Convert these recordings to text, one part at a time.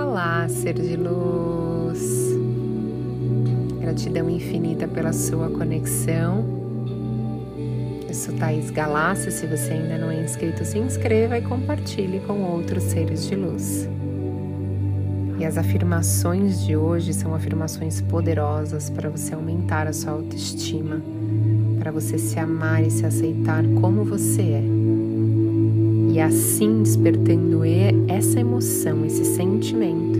Olá, ser de luz. Gratidão infinita pela sua conexão. Eu sou Thaís Galácia. Se você ainda não é inscrito, se inscreva e compartilhe com outros seres de luz. E as afirmações de hoje são afirmações poderosas para você aumentar a sua autoestima, para você se amar e se aceitar como você é e assim despertando essa emoção, esse sentimento,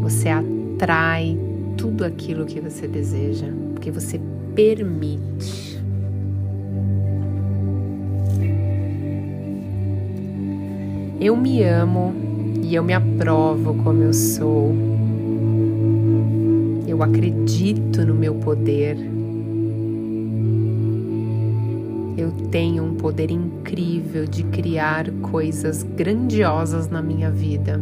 você atrai tudo aquilo que você deseja, porque você permite. Eu me amo e eu me aprovo como eu sou. Eu acredito no meu poder. Eu tenho um poder incrível de criar coisas grandiosas na minha vida.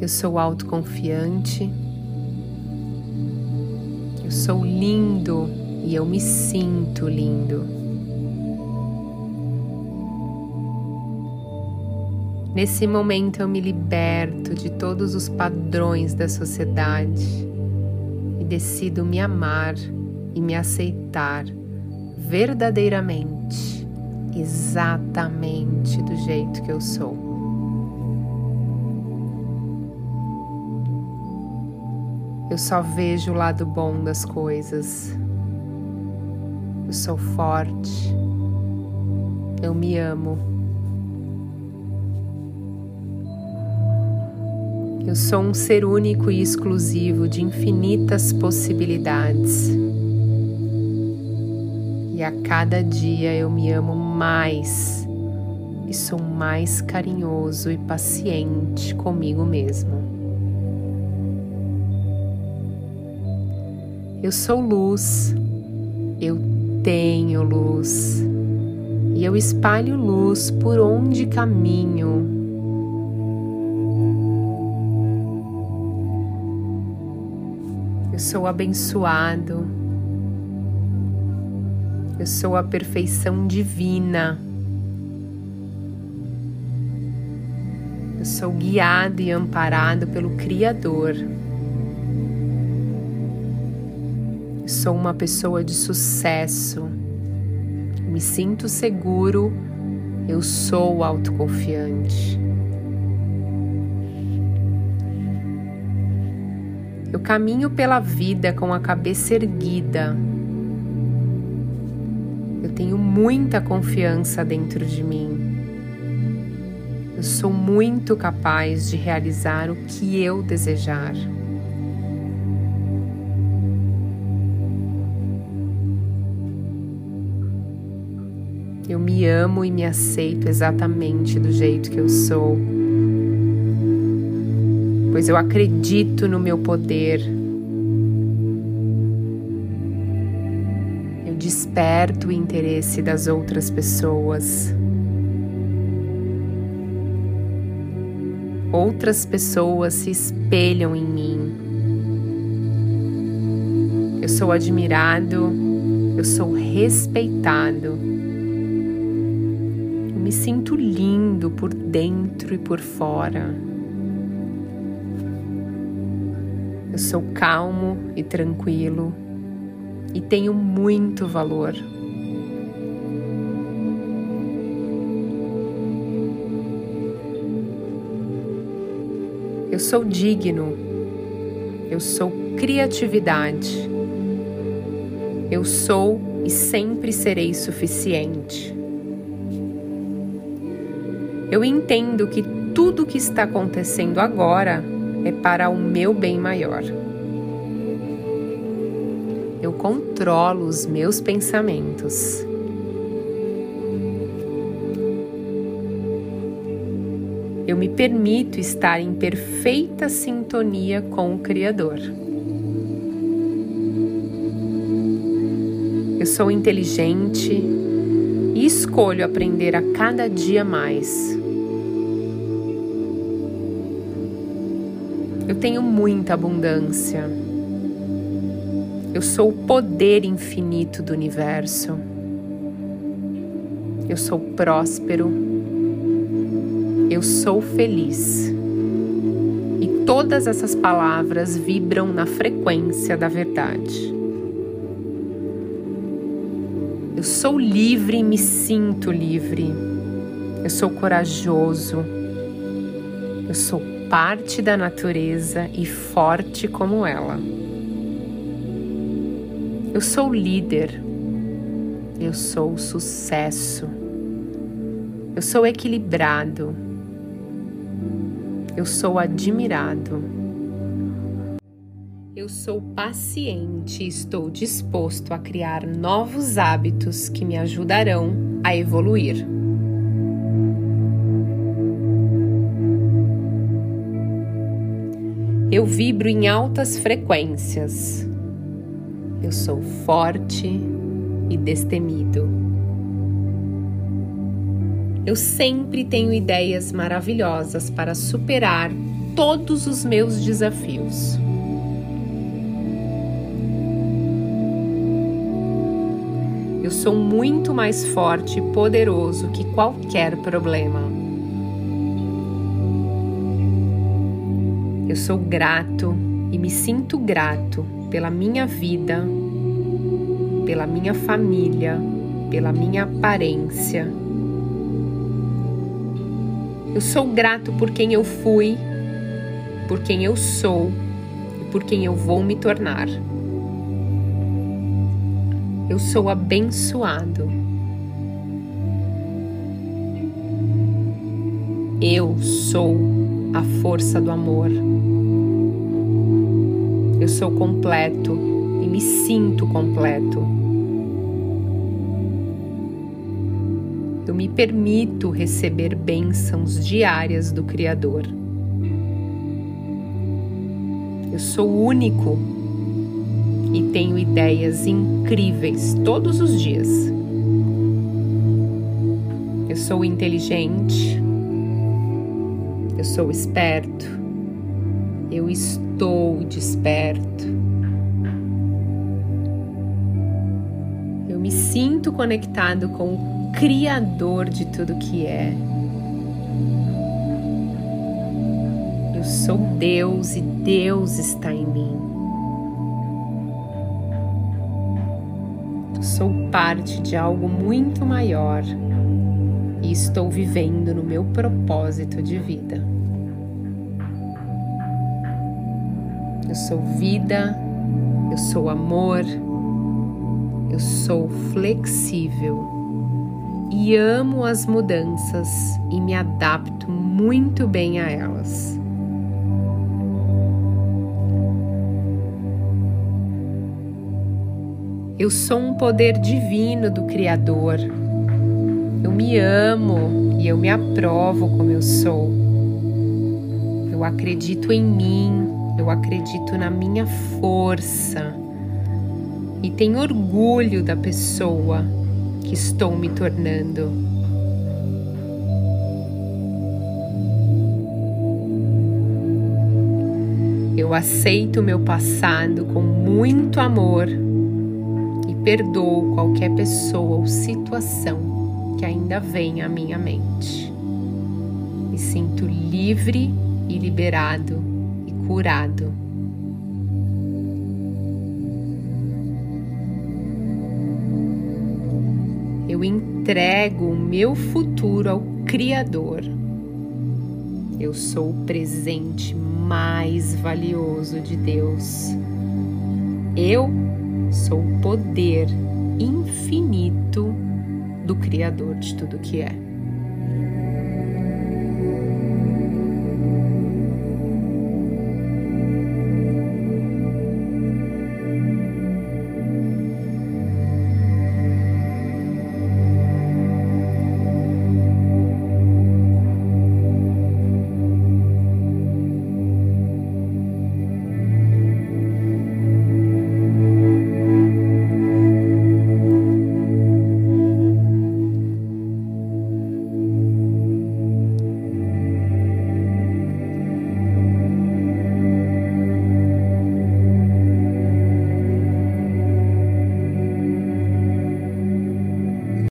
Eu sou autoconfiante, eu sou lindo e eu me sinto lindo. Nesse momento eu me liberto de todos os padrões da sociedade e decido me amar e me aceitar verdadeiramente, exatamente do jeito que eu sou. Eu só vejo o lado bom das coisas. Eu sou forte. Eu me amo. Eu sou um ser único e exclusivo de infinitas possibilidades a cada dia eu me amo mais e sou mais carinhoso e paciente comigo mesmo. Eu sou luz, eu tenho luz e eu espalho luz por onde caminho. Eu sou abençoado eu sou a perfeição divina. Eu sou guiado e amparado pelo Criador. Eu sou uma pessoa de sucesso. Me sinto seguro. Eu sou autoconfiante. Eu caminho pela vida com a cabeça erguida tenho muita confiança dentro de mim. Eu sou muito capaz de realizar o que eu desejar. Eu me amo e me aceito exatamente do jeito que eu sou, pois eu acredito no meu poder desperto o interesse das outras pessoas. Outras pessoas se espelham em mim. Eu sou admirado, eu sou respeitado. Eu me sinto lindo por dentro e por fora. Eu sou calmo e tranquilo e tenho muito valor. Eu sou digno, eu sou criatividade, eu sou e sempre serei suficiente. Eu entendo que tudo que está acontecendo agora é para o meu bem maior eu controlo os meus pensamentos. Eu me permito estar em perfeita sintonia com o Criador. Eu sou inteligente e escolho aprender a cada dia mais. Eu tenho muita abundância. Eu sou o poder infinito do universo. Eu sou próspero. Eu sou feliz. E todas essas palavras vibram na frequência da verdade. Eu sou livre e me sinto livre. Eu sou corajoso. Eu sou parte da natureza e forte como ela. Eu sou líder. Eu sou sucesso. Eu sou equilibrado. Eu sou admirado. Eu sou paciente e estou disposto a criar novos hábitos que me ajudarão a evoluir. Eu vibro em altas frequências. Eu sou forte e destemido. Eu sempre tenho ideias maravilhosas para superar todos os meus desafios. Eu sou muito mais forte e poderoso que qualquer problema. Eu sou grato e me sinto grato pela minha vida, pela minha família, pela minha aparência. Eu sou grato por quem eu fui, por quem eu sou e por quem eu vou me tornar. Eu sou abençoado. Eu sou a força do amor. Eu sou completo e me sinto completo. Eu me permito receber bênçãos diárias do Criador. Eu sou único e tenho ideias incríveis todos os dias. Eu sou inteligente, eu sou esperto, eu estou desperto. Eu me sinto conectado com o Criador de tudo que é. Eu sou Deus e Deus está em mim. sou parte de algo muito maior e estou vivendo no meu propósito de vida. Eu sou vida, eu sou amor, eu sou flexível e amo as mudanças e me adapto muito bem a elas. Eu sou um poder divino do Criador. Eu me amo e eu me aprovo como eu sou. Eu acredito em mim, eu acredito na minha força e tenho orgulho da pessoa que estou me tornando. Eu aceito meu passado com muito amor Perdoo qualquer pessoa ou situação que ainda venha à minha mente. Me sinto livre e liberado e curado. Eu entrego o meu futuro ao Criador. Eu sou o presente mais valioso de Deus. Eu sou o poder infinito do Criador de tudo que é.